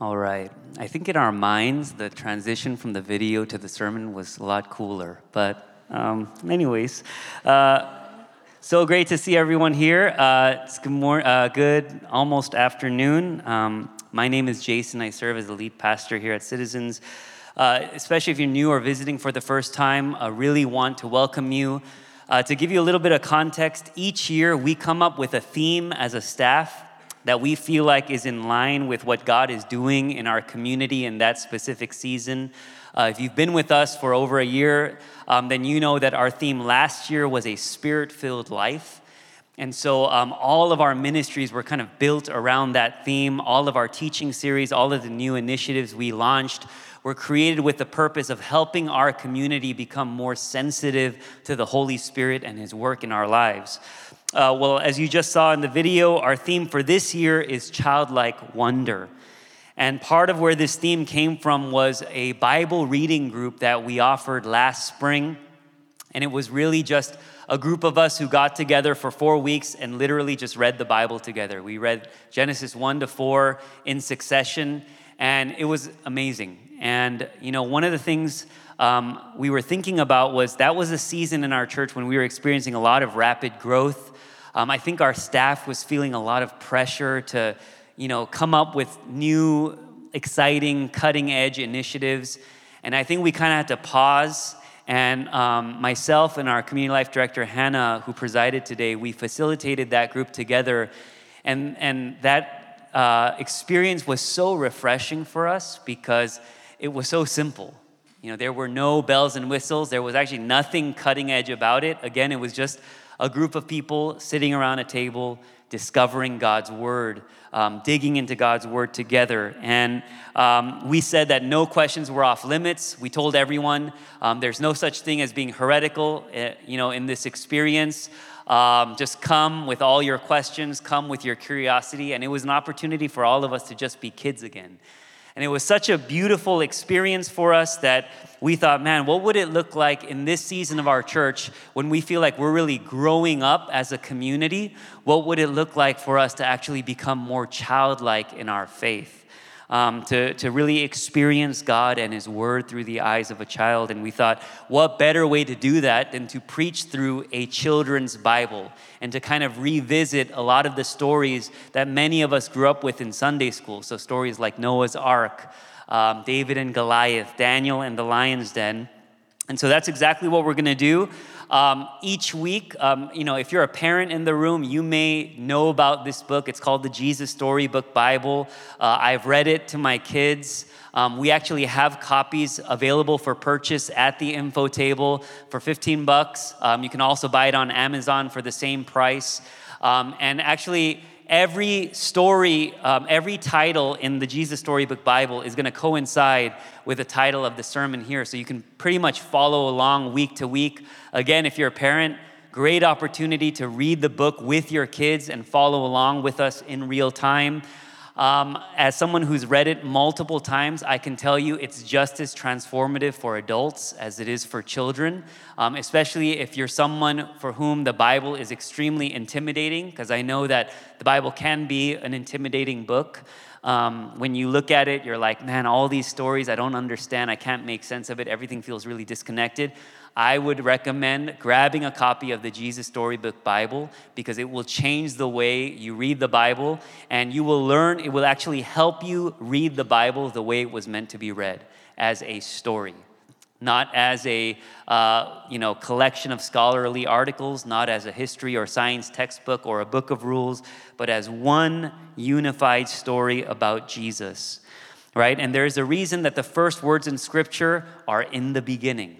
All right. I think in our minds, the transition from the video to the sermon was a lot cooler. But, um, anyways, uh, so great to see everyone here. Uh, it's good, mor- uh, good almost afternoon. Um, my name is Jason. I serve as the lead pastor here at Citizens. Uh, especially if you're new or visiting for the first time, I really want to welcome you. Uh, to give you a little bit of context, each year we come up with a theme as a staff that we feel like is in line with what God is doing in our community in that specific season. Uh, if you've been with us for over a year, um, then you know that our theme last year was a spirit filled life. And so um, all of our ministries were kind of built around that theme. All of our teaching series, all of the new initiatives we launched were created with the purpose of helping our community become more sensitive to the Holy Spirit and His work in our lives. Uh, well, as you just saw in the video, our theme for this year is childlike wonder. And part of where this theme came from was a Bible reading group that we offered last spring. And it was really just a group of us who got together for four weeks and literally just read the Bible together. We read Genesis 1 to 4 in succession, and it was amazing. And, you know, one of the things um, we were thinking about was that was a season in our church when we were experiencing a lot of rapid growth. Um, I think our staff was feeling a lot of pressure to, you know, come up with new, exciting, cutting edge initiatives. And I think we kind of had to pause. And um, myself and our community life director, Hannah, who presided today, we facilitated that group together. And, and that uh, experience was so refreshing for us because it was so simple. You know, there were no bells and whistles. There was actually nothing cutting edge about it. Again, it was just a group of people sitting around a table discovering God's word, um, digging into God's word together. And um, we said that no questions were off limits. We told everyone um, there's no such thing as being heretical, uh, you know, in this experience. Um, just come with all your questions, come with your curiosity. And it was an opportunity for all of us to just be kids again. And it was such a beautiful experience for us that we thought, man, what would it look like in this season of our church when we feel like we're really growing up as a community? What would it look like for us to actually become more childlike in our faith? Um, to, to really experience God and His Word through the eyes of a child. And we thought, what better way to do that than to preach through a children's Bible and to kind of revisit a lot of the stories that many of us grew up with in Sunday school. So, stories like Noah's Ark, um, David and Goliath, Daniel and the lion's den. And so that's exactly what we're going to do. Um, each week, um, you know, if you're a parent in the room, you may know about this book. It's called the Jesus Storybook Bible. Uh, I've read it to my kids. Um, we actually have copies available for purchase at the info table for 15 bucks. Um, you can also buy it on Amazon for the same price. Um, and actually, every story, um, every title in the Jesus Storybook Bible is going to coincide with the title of the sermon here. So you can pretty much follow along week to week. Again, if you're a parent, great opportunity to read the book with your kids and follow along with us in real time. Um, as someone who's read it multiple times, I can tell you it's just as transformative for adults as it is for children, um, especially if you're someone for whom the Bible is extremely intimidating, because I know that the Bible can be an intimidating book. Um, when you look at it, you're like, man, all these stories, I don't understand. I can't make sense of it. Everything feels really disconnected. I would recommend grabbing a copy of the Jesus Storybook Bible because it will change the way you read the Bible and you will learn, it will actually help you read the Bible the way it was meant to be read as a story. Not as a uh, you know collection of scholarly articles, not as a history or science textbook or a book of rules, but as one unified story about Jesus, right? And there's a reason that the first words in Scripture are in the beginning.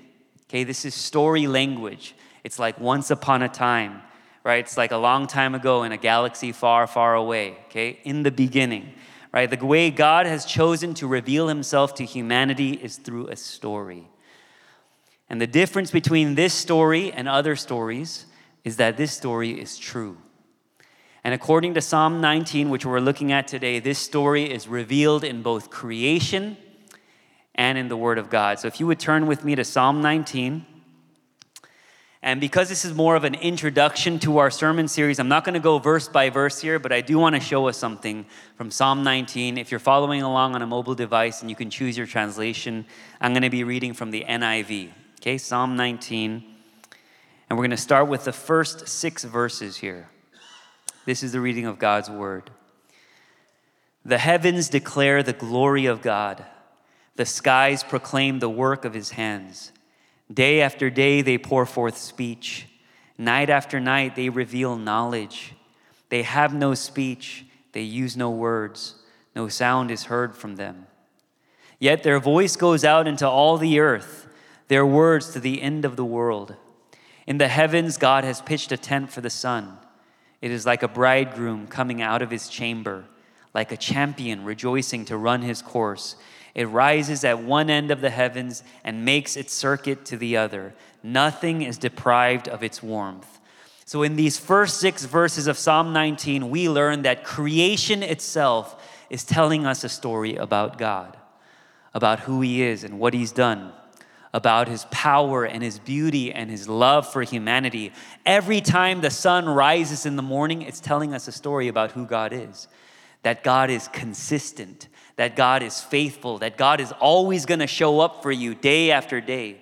Okay, this is story language. It's like once upon a time, right? It's like a long time ago in a galaxy far, far away, okay? In the beginning, right? The way God has chosen to reveal himself to humanity is through a story. And the difference between this story and other stories is that this story is true. And according to Psalm 19, which we're looking at today, this story is revealed in both creation and in the Word of God. So if you would turn with me to Psalm 19. And because this is more of an introduction to our sermon series, I'm not going to go verse by verse here, but I do want to show us something from Psalm 19. If you're following along on a mobile device and you can choose your translation, I'm going to be reading from the NIV. Okay, Psalm 19. And we're going to start with the first six verses here. This is the reading of God's word. The heavens declare the glory of God, the skies proclaim the work of his hands. Day after day, they pour forth speech. Night after night, they reveal knowledge. They have no speech, they use no words, no sound is heard from them. Yet their voice goes out into all the earth, their words to the end of the world. In the heavens, God has pitched a tent for the sun. It is like a bridegroom coming out of his chamber, like a champion rejoicing to run his course. It rises at one end of the heavens and makes its circuit to the other. Nothing is deprived of its warmth. So, in these first six verses of Psalm 19, we learn that creation itself is telling us a story about God, about who He is and what He's done, about His power and His beauty and His love for humanity. Every time the sun rises in the morning, it's telling us a story about who God is, that God is consistent that God is faithful, that God is always to show up for you day after day.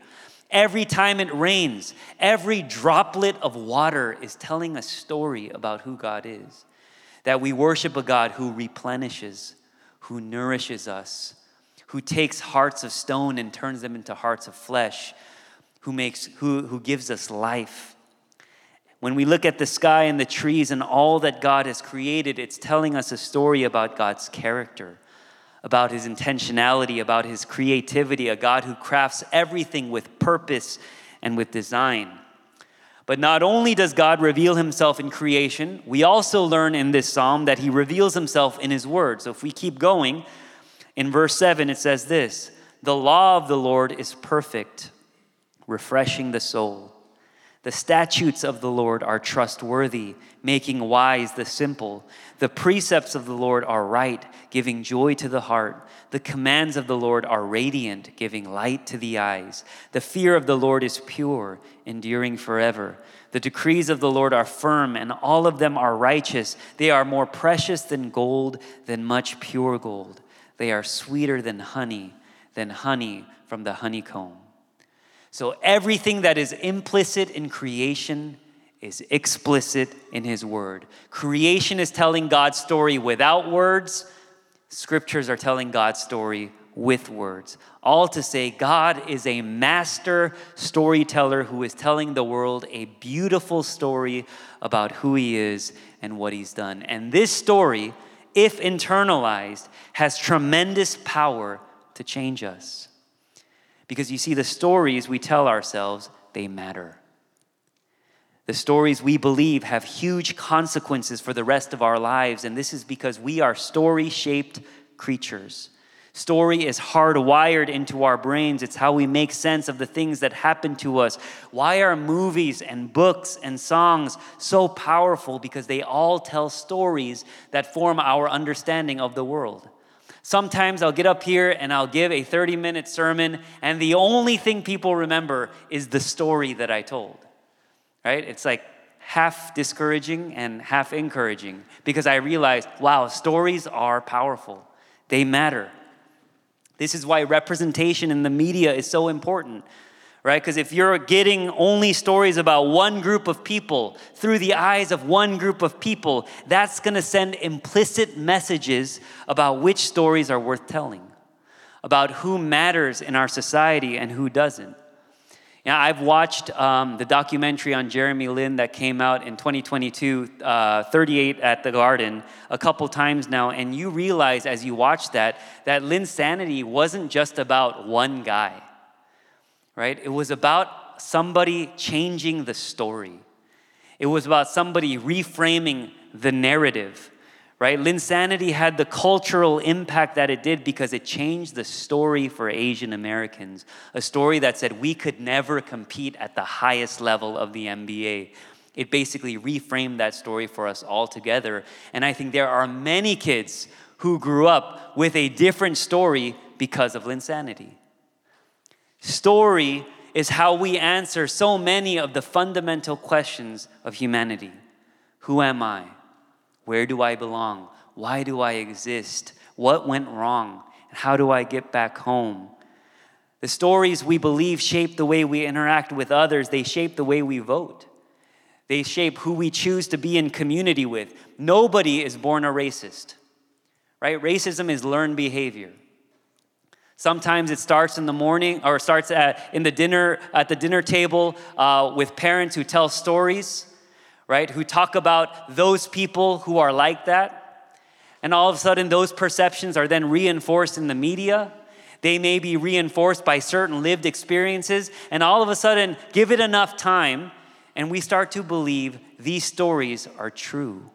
Every time it rains, every droplet of water is telling a story about who God is. That we worship a God who replenishes, who nourishes us, who takes hearts of stone and turns them into hearts of flesh, who, makes, who, who gives us life. When we look at the sky and the trees and all that God has created, it's telling us a story about God's character about his intentionality, about his creativity, a God who crafts everything with purpose and with design. But not only does God reveal himself in creation, we also learn in this psalm that he reveals himself in his word. So if we keep going, in verse 7, it says this The law of the Lord is perfect, refreshing the soul. The statutes of the Lord are trustworthy, making wise the simple. The precepts of the Lord are right, giving joy to the heart. The commands of the Lord are radiant, giving light to the eyes. The fear of the Lord is pure, enduring forever. The decrees of the Lord are firm, and all of them are righteous. They are more precious than gold, than much pure gold. They are sweeter than honey, than honey from the honeycomb. So everything that is implicit in creation is explicit in His Word. Creation is telling God's story without words, scriptures are telling God's story with words. All to say, God is a master storyteller who is telling the world a beautiful story about who He is and what He's done. And this story, if internalized, has tremendous power to change us. Because you see, the stories we tell ourselves, they matter. The stories we believe have huge consequences for the rest of our lives, and this is because we are story shaped creatures. Story is hardwired into our brains. It's how we make sense of the things that happen to us. Why are movies and books and songs so powerful? Because they all tell stories that form our understanding of the world. Sometimes I'll get up here and I'll give a 30 minute sermon, and the only thing people remember is the story that I told. Right? It's like half discouraging and half encouraging because I realized, wow, stories are powerful, they matter. This is why representation in the media is so important right? Because if you're getting only stories about one group of people through the eyes of one group of people, that's going to send implicit messages about which stories are worth telling, about who matters in our society and who doesn't. Yeah, I've watched um, the documentary on Jeremy Lin that came out in 2022, uh, 38 at the Garden, a couple times now, and you realize as you watch that, that Linsanity wasn't just about one guy right? It was about somebody changing the story. It was about somebody reframing the narrative, right? Linsanity had the cultural impact that it did because it changed the story for Asian Americans. A story that said we could never compete at the highest level of the NBA. It basically reframed that story for us all together. And I think there are many kids who grew up with a different story because of Linsanity. Story is how we answer so many of the fundamental questions of humanity Who am I? Where do I belong? Why do I exist? What went wrong? And how do I get back home? The stories we believe shape the way we interact with others, they shape the way we vote. They shape who we choose to be in community with. Nobody is born a racist, right? Racism is learned behavior. Sometimes it starts in the morning or starts at, in the dinner, at the dinner table uh, with parents who tell stories, right? Who talk about those people who are like that. And all of a sudden, those perceptions are then reinforced in the media. They may be reinforced by certain lived experiences. And all of a sudden, give it enough time, and we start to believe these stories are true.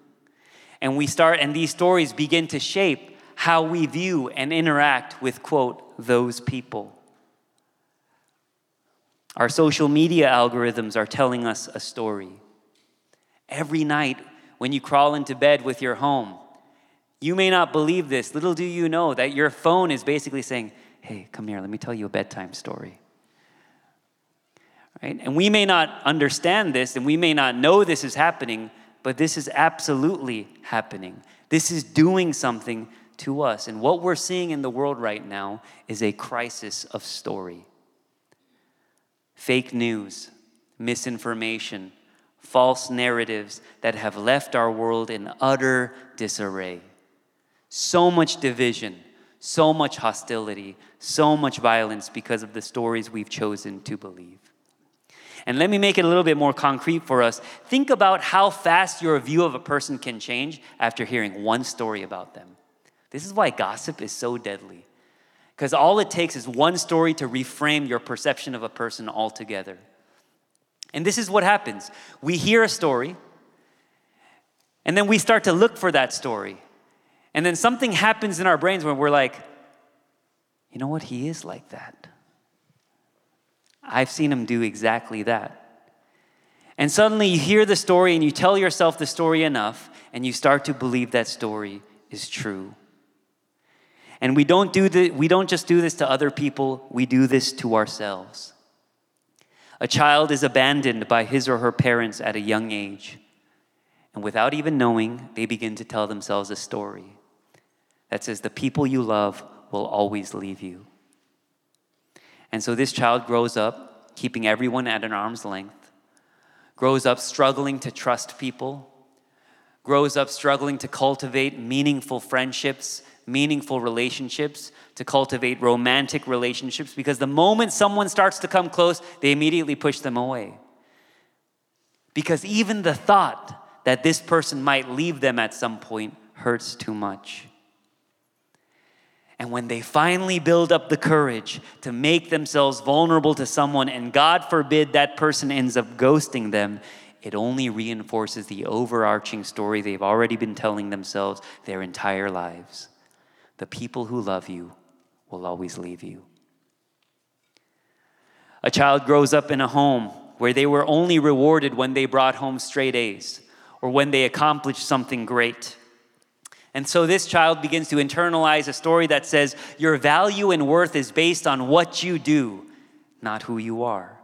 And we start, and these stories begin to shape how we view and interact with, quote, those people. Our social media algorithms are telling us a story. Every night when you crawl into bed with your home, you may not believe this. Little do you know that your phone is basically saying, Hey, come here, let me tell you a bedtime story. Right? And we may not understand this and we may not know this is happening, but this is absolutely happening. This is doing something to us. And what we're seeing in the world right now is a crisis of story. Fake news, misinformation, false narratives that have left our world in utter disarray. So much division, so much hostility, so much violence because of the stories we've chosen to believe. And let me make it a little bit more concrete for us. Think about how fast your view of a person can change after hearing one story about them. This is why gossip is so deadly. Because all it takes is one story to reframe your perception of a person altogether. And this is what happens we hear a story, and then we start to look for that story. And then something happens in our brains where we're like, you know what? He is like that. I've seen him do exactly that. And suddenly you hear the story and you tell yourself the story enough, and you start to believe that story is true. And we don't, do the, we don't just do this to other people, we do this to ourselves. A child is abandoned by his or her parents at a young age. And without even knowing, they begin to tell themselves a story that says, The people you love will always leave you. And so this child grows up keeping everyone at an arm's length, grows up struggling to trust people, grows up struggling to cultivate meaningful friendships meaningful relationships, to cultivate romantic relationships, because the moment someone starts to come close, they immediately push them away. Because even the thought that this person might leave them at some point hurts too much. And when they finally build up the courage to make themselves vulnerable to someone, and God forbid that person ends up ghosting them, it only reinforces the overarching story they've already been telling themselves their entire lives. The people who love you will always leave you. A child grows up in a home where they were only rewarded when they brought home straight A's or when they accomplished something great. And so this child begins to internalize a story that says your value and worth is based on what you do, not who you are.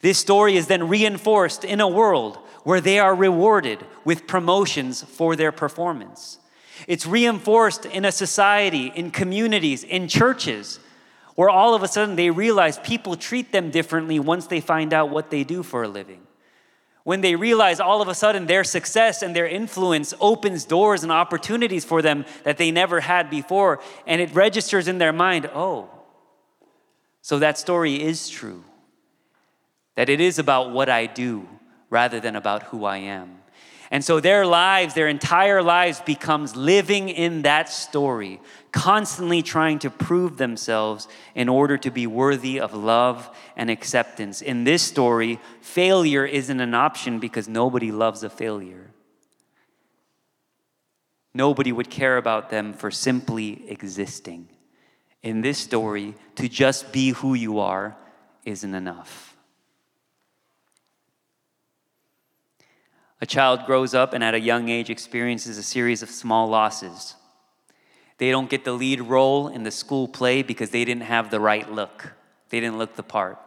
This story is then reinforced in a world where they are rewarded with promotions for their performance. It's reinforced in a society, in communities, in churches, where all of a sudden they realize people treat them differently once they find out what they do for a living. When they realize all of a sudden their success and their influence opens doors and opportunities for them that they never had before, and it registers in their mind, oh, so that story is true. That it is about what I do rather than about who I am. And so their lives, their entire lives becomes living in that story, constantly trying to prove themselves in order to be worthy of love and acceptance. In this story, failure isn't an option because nobody loves a failure. Nobody would care about them for simply existing. In this story, to just be who you are isn't enough. A child grows up and at a young age experiences a series of small losses. They don't get the lead role in the school play because they didn't have the right look, they didn't look the part.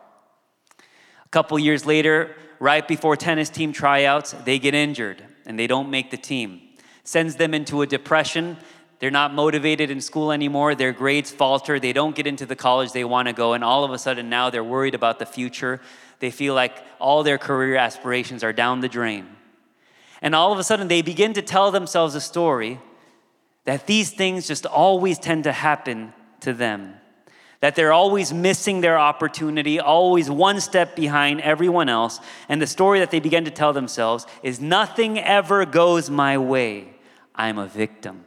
A couple years later, right before tennis team tryouts, they get injured and they don't make the team. Sends them into a depression. They're not motivated in school anymore. Their grades falter. They don't get into the college they want to go. And all of a sudden, now they're worried about the future. They feel like all their career aspirations are down the drain. And all of a sudden, they begin to tell themselves a story that these things just always tend to happen to them that they're always missing their opportunity, always one step behind everyone else. And the story that they begin to tell themselves is nothing ever goes my way. I'm a victim.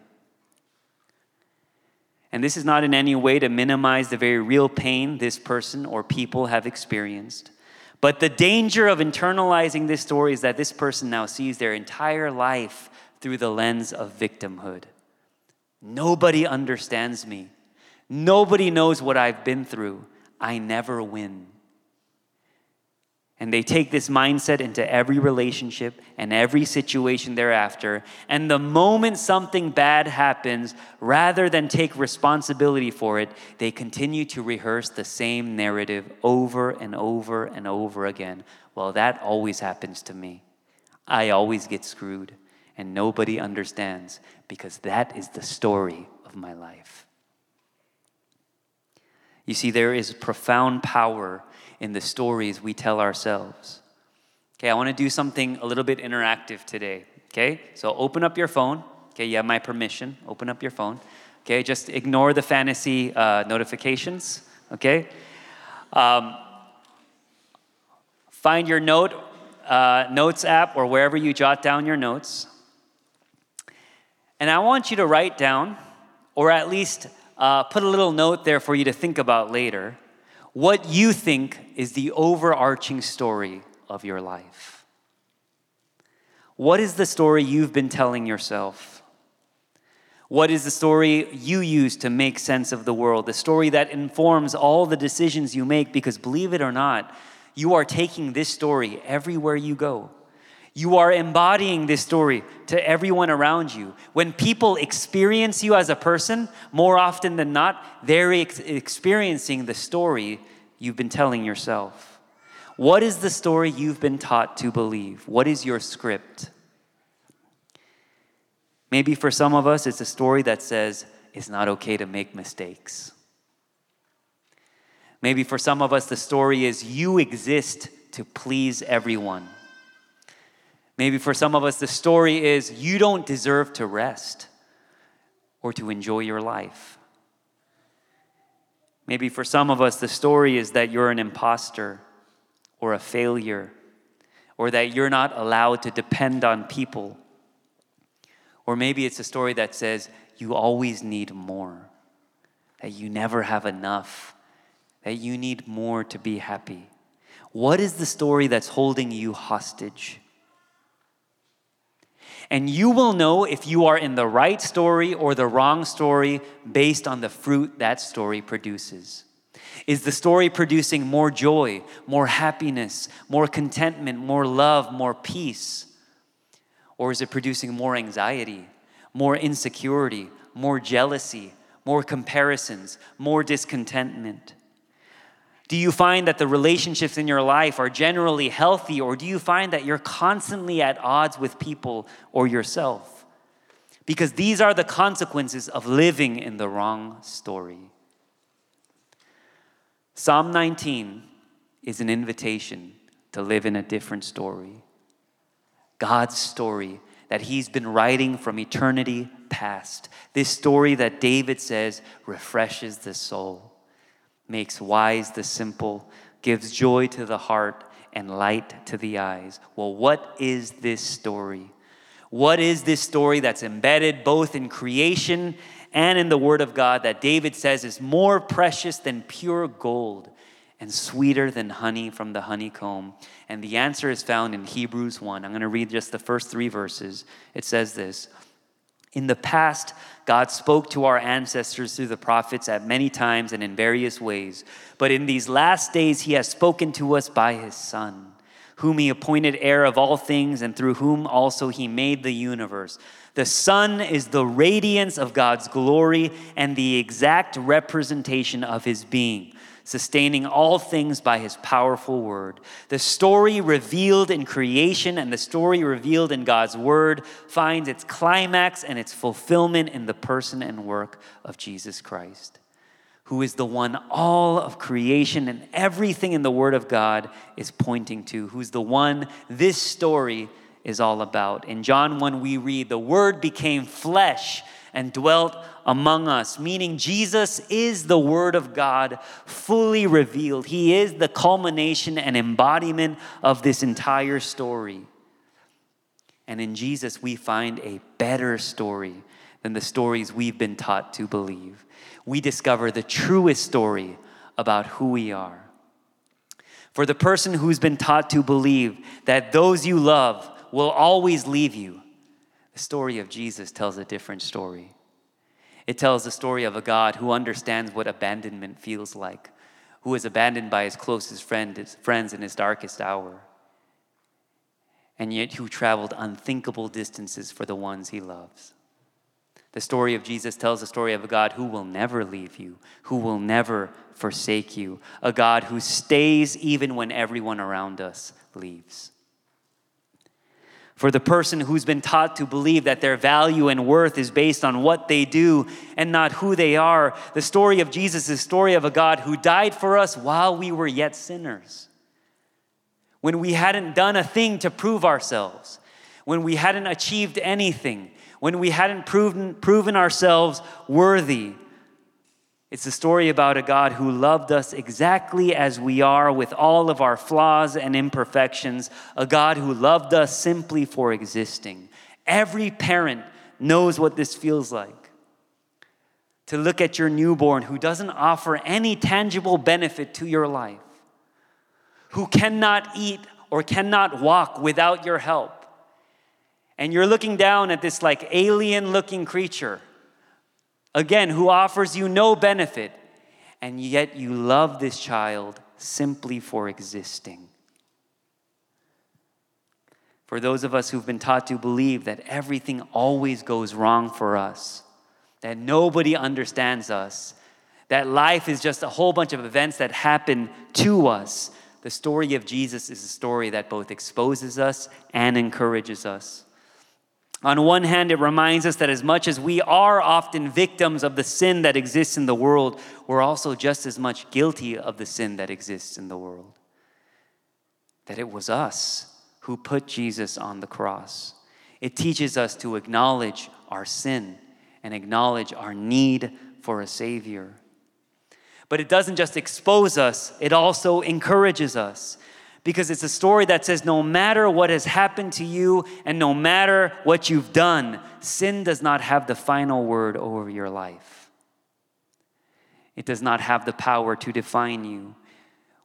And this is not in any way to minimize the very real pain this person or people have experienced. But the danger of internalizing this story is that this person now sees their entire life through the lens of victimhood. Nobody understands me. Nobody knows what I've been through. I never win. And they take this mindset into every relationship and every situation thereafter. And the moment something bad happens, rather than take responsibility for it, they continue to rehearse the same narrative over and over and over again. Well, that always happens to me. I always get screwed, and nobody understands because that is the story of my life. You see, there is profound power in the stories we tell ourselves. Okay, I want to do something a little bit interactive today. Okay, so open up your phone. Okay, you have my permission. Open up your phone. Okay, just ignore the fantasy uh, notifications. Okay, um, find your note uh, notes app or wherever you jot down your notes, and I want you to write down, or at least uh, put a little note there for you to think about later what you think is the overarching story of your life. What is the story you've been telling yourself? What is the story you use to make sense of the world? The story that informs all the decisions you make, because believe it or not, you are taking this story everywhere you go. You are embodying this story to everyone around you. When people experience you as a person, more often than not, they're ex- experiencing the story you've been telling yourself. What is the story you've been taught to believe? What is your script? Maybe for some of us, it's a story that says it's not okay to make mistakes. Maybe for some of us, the story is you exist to please everyone. Maybe for some of us, the story is you don't deserve to rest or to enjoy your life. Maybe for some of us, the story is that you're an imposter or a failure or that you're not allowed to depend on people. Or maybe it's a story that says you always need more, that you never have enough, that you need more to be happy. What is the story that's holding you hostage? And you will know if you are in the right story or the wrong story based on the fruit that story produces. Is the story producing more joy, more happiness, more contentment, more love, more peace? Or is it producing more anxiety, more insecurity, more jealousy, more comparisons, more discontentment? Do you find that the relationships in your life are generally healthy, or do you find that you're constantly at odds with people or yourself? Because these are the consequences of living in the wrong story. Psalm 19 is an invitation to live in a different story. God's story that He's been writing from eternity past. This story that David says refreshes the soul makes wise the simple, gives joy to the heart, and light to the eyes. Well, what is this story? What is this story that's embedded both in creation and in the Word of God that David says is more precious than pure gold and sweeter than honey from the honeycomb? And the answer is found in Hebrews 1. I'm going to read just the first three verses. It says this In the past, God spoke to our ancestors through the prophets at many times and in various ways. But in these last days, He has spoken to us by His Son, whom He appointed heir of all things, and through whom also He made the universe. The Son is the radiance of God's glory and the exact representation of His being sustaining all things by his powerful word. The story revealed in creation and the story revealed in God's word finds its climax and its fulfillment in the person and work of Jesus Christ, who is the one all of creation and everything in the word of God is pointing to, who's the one this story is all about. In John 1, we read, The word became flesh and dwelt among us, meaning Jesus is the Word of God fully revealed. He is the culmination and embodiment of this entire story. And in Jesus, we find a better story than the stories we've been taught to believe. We discover the truest story about who we are. For the person who's been taught to believe that those you love will always leave you, the story of Jesus tells a different story. It tells the story of a God who understands what abandonment feels like, who is abandoned by his closest friend, his friends in his darkest hour, and yet who traveled unthinkable distances for the ones he loves. The story of Jesus tells the story of a God who will never leave you, who will never forsake you, a God who stays even when everyone around us leaves for the person who's been taught to believe that their value and worth is based on what they do and not who they are. The story of Jesus is the story of a God who died for us while we were yet sinners. When we hadn't done a thing to prove ourselves, when we hadn't achieved anything, when we hadn't proven, proven ourselves worthy, it's a story about a God who loved us exactly as we are, with all of our flaws and imperfections, a God who loved us simply for existing. Every parent knows what this feels like. To look at your newborn who doesn't offer any tangible benefit to your life, who cannot eat or cannot walk without your help. And you're looking down at this like alien looking creature again, who offers you no benefit, and yet you love this child simply for existing. For those of us who've been taught to believe that everything always goes wrong for us, that nobody understands us, that life is just a whole bunch of events that happen to us, the story of Jesus is a story that both exposes us and encourages us. On one hand, it reminds us that as much as we are often victims of the sin that exists in the world, we're also just as much guilty of the sin that exists in the world. That it was us who put Jesus on the cross. It teaches us to acknowledge our sin and acknowledge our need for a Savior. But it doesn't just expose us, it also encourages us because it's a story that says no matter what has happened to you and no matter what you've done, sin does not have the final word over your life. It does not have the power to define you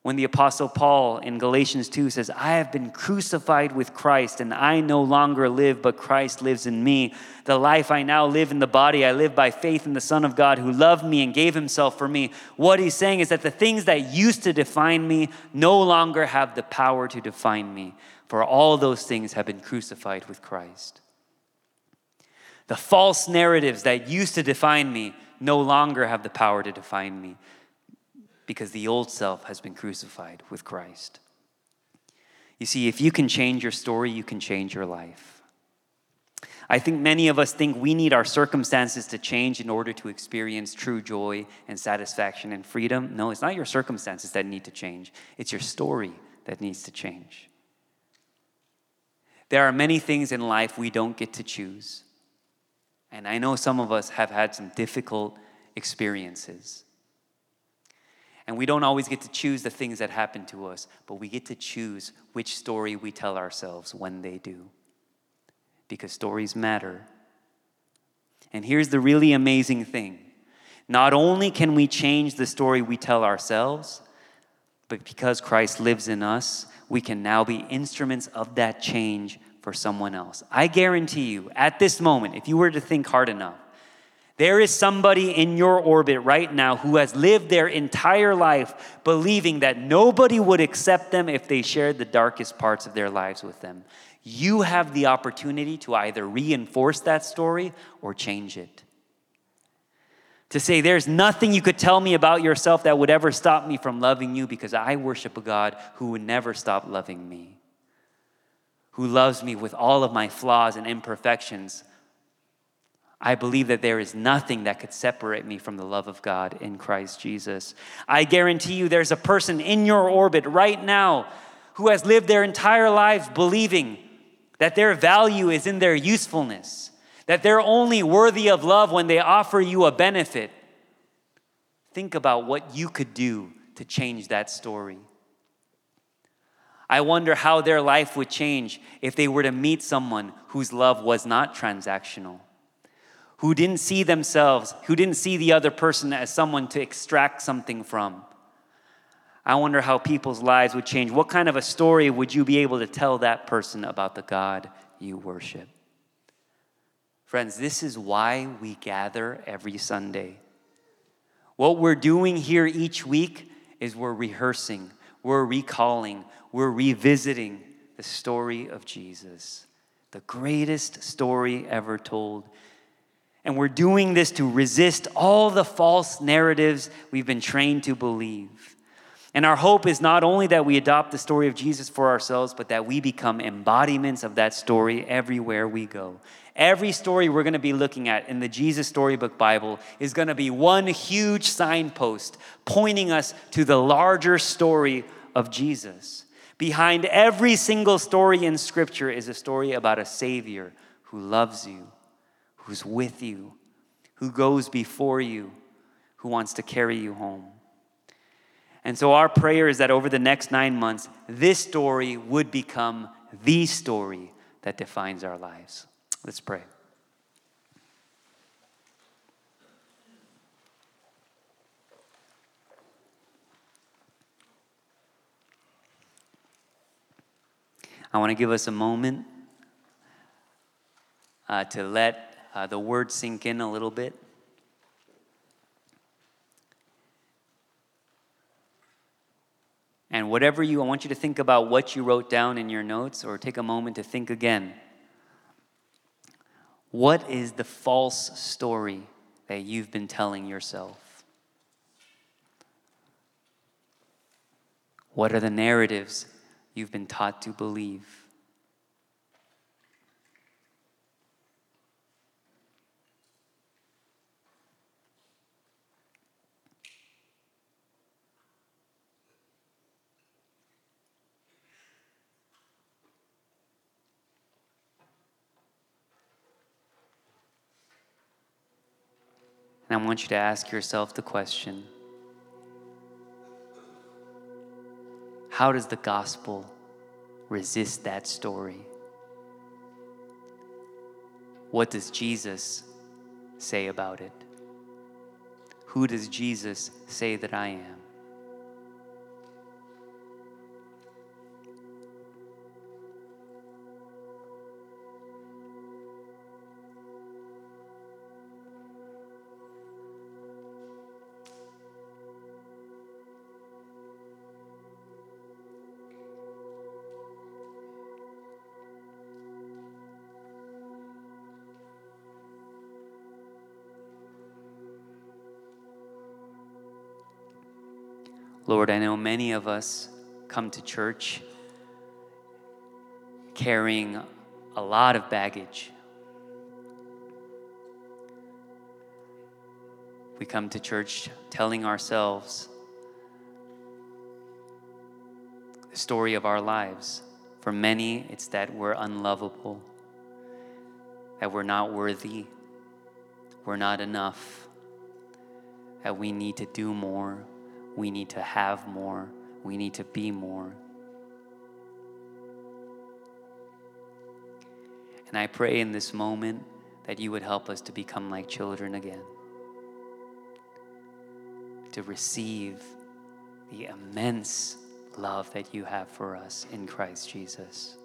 when the Apostle Paul in Galatians 2 says, I have been crucified with Christ, and I no longer live, but Christ lives in me. The life I now live in the body, I live by faith in the Son of God who loved me and gave himself for me. What he's saying is that the things that used to define me no longer have the power to define me, for all those things have been crucified with Christ. The false narratives that used to define me no longer have the power to define me because the old self has been crucified with Christ. You see, if you can change your story, you can change your life. I think many of us think we need our circumstances to change in order to experience true joy and satisfaction and freedom. No, it's not your circumstances that need to change, it's your story that needs to change. There are many things in life we don't get to choose. And I know some of us have had some difficult experiences. And we don't always get to choose the things that happen to us, but we get to choose which story we tell ourselves when they do. Because stories matter. And here's the really amazing thing not only can we change the story we tell ourselves, but because Christ lives in us, we can now be instruments of that change for someone else. I guarantee you, at this moment, if you were to think hard enough, there is somebody in your orbit right now who has lived their entire life believing that nobody would accept them if they shared the darkest parts of their lives with them. You have the opportunity to either reinforce that story or change it. To say, there's nothing you could tell me about yourself that would ever stop me from loving you because I worship a God who would never stop loving me, who loves me with all of my flaws and imperfections. I believe that there is nothing that could separate me from the love of God in Christ Jesus. I guarantee you there's a person in your orbit right now who has lived their entire lives believing that their value is in their usefulness that they're only worthy of love when they offer you a benefit. Think about what you could do to change that story. I wonder how their life would change if they were to meet someone whose love was not transactional, who didn't see themselves, who didn't see the other person as someone to extract something from. I wonder how people's lives would change. What kind of a story would you be able to tell that person about the God you worship? Friends, this is why we gather every Sunday. What we're doing here each week is we're rehearsing, we're recalling, we're revisiting the story of Jesus, the greatest story ever told. And we're doing this to resist all the false narratives we've been trained to believe. And our hope is not only that we adopt the story of Jesus for ourselves, but that we become embodiments of that story everywhere we go. Every story we're going to be looking at in the Jesus Storybook Bible is going to be one huge signpost pointing us to the larger story of Jesus. Behind every single story in Scripture is a story about a Savior who loves you, who's with you, who goes before you, who wants to carry you home. And so, our prayer is that over the next nine months, this story would become the story that defines our lives. Let's pray. I want to give us a moment uh, to let uh, the word sink in a little bit. And whatever you, I want you to think about what you wrote down in your notes or take a moment to think again. What is the false story that you've been telling yourself? What are the narratives you've been taught to believe? And I want you to ask yourself the question How does the gospel resist that story? What does Jesus say about it? Who does Jesus say that I am? Lord, I know many of us come to church carrying a lot of baggage. We come to church telling ourselves the story of our lives. For many, it's that we're unlovable, that we're not worthy, we're not enough, that we need to do more, we need to have more. We need to be more. And I pray in this moment that you would help us to become like children again, to receive the immense love that you have for us in Christ Jesus.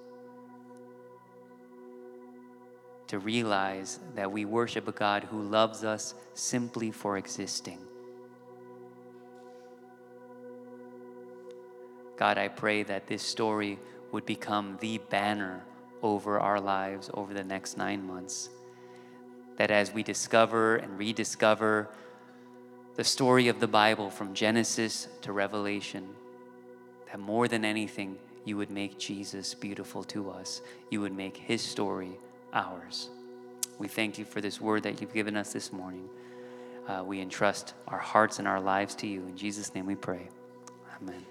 To realize that we worship a God who loves us simply for existing. God, I pray that this story would become the banner over our lives over the next nine months. That as we discover and rediscover the story of the Bible from Genesis to Revelation, that more than anything, you would make Jesus beautiful to us. You would make his story ours. We thank you for this word that you've given us this morning. Uh, we entrust our hearts and our lives to you. In Jesus' name we pray. Amen.